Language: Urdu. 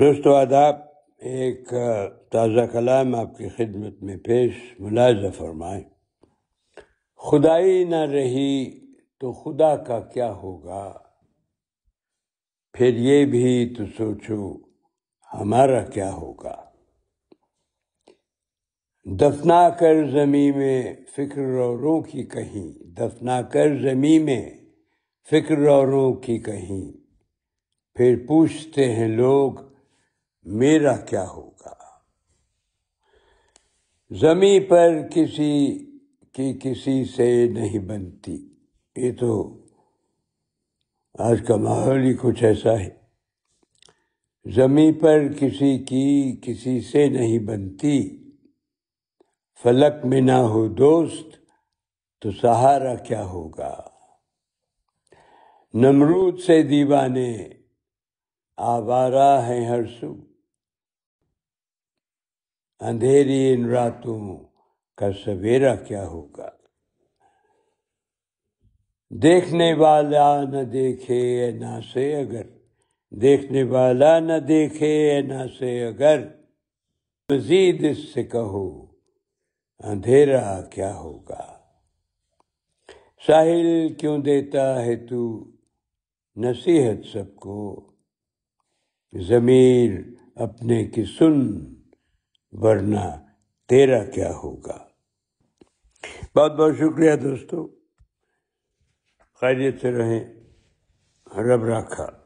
دوست آداب، ایک تازہ کلام آپ کی خدمت میں پیش ملاحظہ فرمائیں۔ خدائی نہ رہی تو خدا کا کیا ہوگا؟ پھر یہ بھی تو سوچو ہمارا کیا ہوگا؟ دفنا کر زمین میں فکر روروں کی کہیں۔ دفنا کر زمین میں فکر روروں کی کہیں۔ پھر پوچھتے ہیں لوگ میرا کیا ہوگا؟ زمیں پر کسی کی کسی سے نہیں بنتی۔ یہ تو آج کا ماحول ہی کچھ ایسا ہے۔ زمیں پر کسی کی کسی سے نہیں بنتی۔ فلک میں نہ ہو دوست، تو سہارا کیا ہوگا؟ نمرود سے دیوانے آوارہ ہیں ہر سو۔ اندھیری ان راتوں کا سویرا کیا ہوگا؟ دیکھنے والا نہ دیکھے نہ سے اگر۔ دیکھنے والا نہ دیکھے نہ سے اگر۔ مزید اس سے کہو، اندھیرا کیا ہوگا؟ ساحل کیوں دیتا ہے تو نصیحت سب کو؟ ضمیر اپنے کی سن۔ ورنہ تیرا کیا ہوگا؟ بہت بہت شکریہ دوستو۔ خیریت سے رہیں رب رکھا